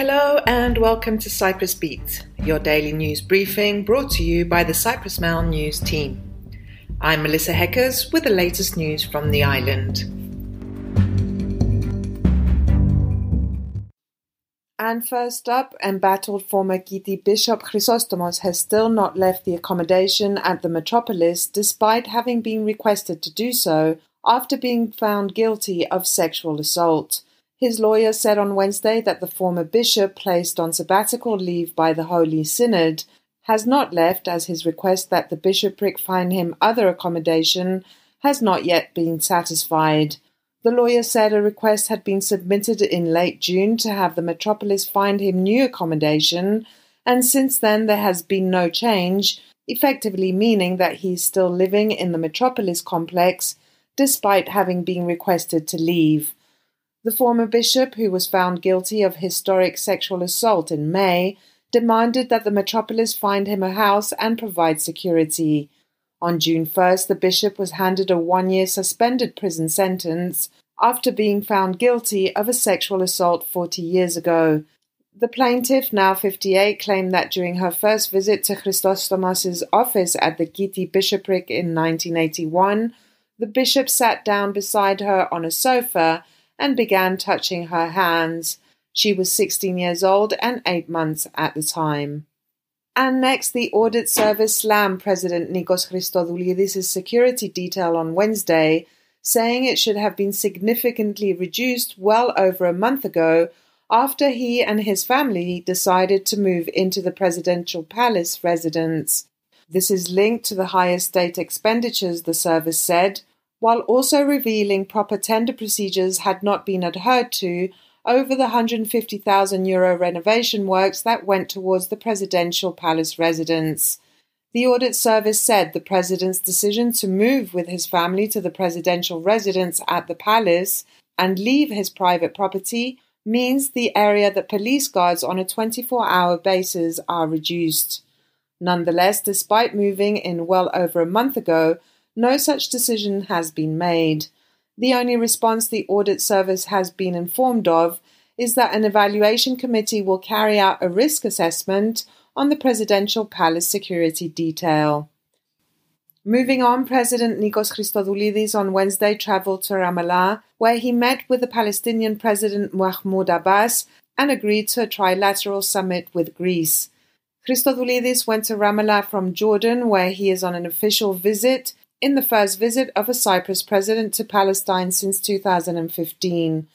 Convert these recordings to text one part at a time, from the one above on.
Hello and welcome to Cyprus Beat, your daily news briefing brought to you by the Cyprus Mail news team. I'm Melissa Hekkers with the latest news from the island. And first up, embattled former Kiti Bishop Chrysostomos has still not left the accommodation at the metropolis despite having been requested to do so after being found guilty of sexual assault. His lawyer said on Wednesday that the former bishop, placed on sabbatical leave by the Holy Synod, has not left as his request that the bishopric find him other accommodation has not yet been satisfied. The lawyer said a request had been submitted in late June to have the metropolis find him new accommodation, and since then there has been no change, effectively meaning that he is still living in the metropolis complex despite having been requested to leave. The former bishop, who was found guilty of historic sexual assault in May, demanded that the metropolis find him a house and provide security. On June 1st, the bishop was handed a one year suspended prison sentence after being found guilty of a sexual assault 40 years ago. The plaintiff, now 58, claimed that during her first visit to Chrysostomos' office at the Kiti bishopric in 1981, the bishop sat down beside her on a sofa and began touching her hands. She was 16 years old and 8 months at the time. And next, the audit service slammed President Nikos Christodoulides' security detail on Wednesday, saying it should have been significantly reduced well over a month ago after he and his family decided to move into the presidential palace residence. This is linked to the higher state expenditures, the service said, while also revealing proper tender procedures had not been adhered to over the 150,000 euro renovation works that went towards the presidential palace residence. The audit service said the president's decision to move with his family to the presidential residence at the palace and leave his private property means the area that police guards on a 24 hour basis are reduced. Nonetheless, despite moving in well over a month ago, no such decision has been made. The only response the audit service has been informed of is that an evaluation committee will carry out a risk assessment on the presidential palace security detail. Moving on, President Nikos Christodoulides on Wednesday traveled to Ramallah, where he met with the Palestinian President Mahmoud Abbas and agreed to a trilateral summit with Greece. Christodoulides went to Ramallah from Jordan, where he is on an official visit in the first visit of a Cyprus president to Palestine since 2015.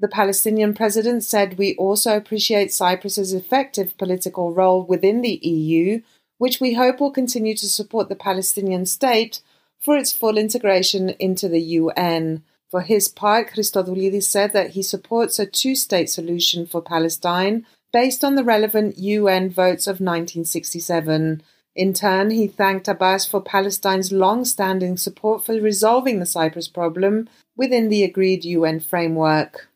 The Palestinian president said, We also appreciate Cyprus's effective political role within the EU, which we hope will continue to support the Palestinian state for its full integration into the UN. For his part, Christodoulides said that he supports a two state solution for Palestine based on the relevant UN votes of 1967. In turn, he thanked Abbas for Palestine's long standing support for resolving the Cyprus problem within the agreed UN framework.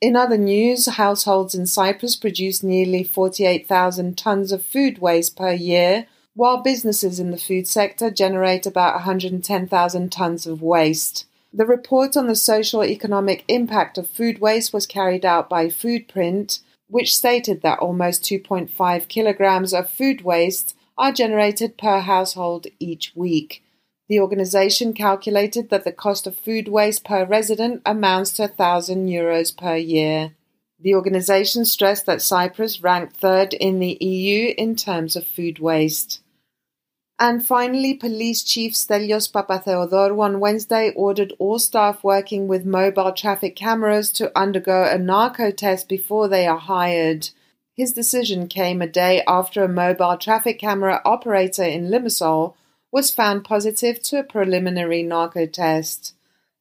In other news, households in Cyprus produce nearly 48,000 tons of food waste per year, while businesses in the food sector generate about 110,000 tons of waste. The report on the social economic impact of food waste was carried out by Foodprint, which stated that almost 2.5 kilograms of food waste are generated per household each week. The organization calculated that the cost of food waste per resident amounts to 1,000 euros per year. The organization stressed that Cyprus ranked third in the EU in terms of food waste. And finally, Police Chief Stelios Papatheodorou on Wednesday ordered all staff working with mobile traffic cameras to undergo a narco test before they are hired. His decision came a day after a mobile traffic camera operator in Limassol was found positive to a preliminary narco test.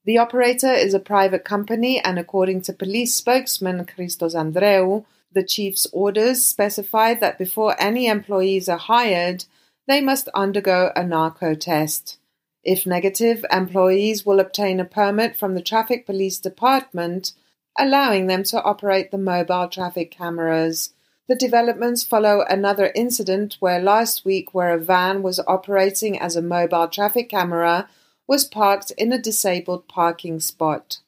The operator is a private company, and according to police spokesman Christos Andreou, the chief's orders specify that before any employees are hired, they must undergo a narco test. If negative, employees will obtain a permit from the Traffic Police Department, allowing them to operate the mobile traffic cameras. The developments follow another incident where last week where a van was operating as a mobile traffic camera was parked in a disabled parking spot.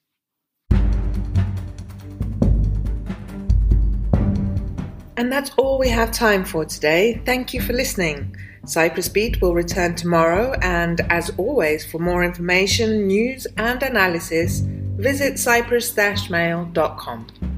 And that's all we have time for today. Thank you for listening. Cyprus Beat will return tomorrow, and as always, for more information, news, and analysis, visit cyprus-mail.com.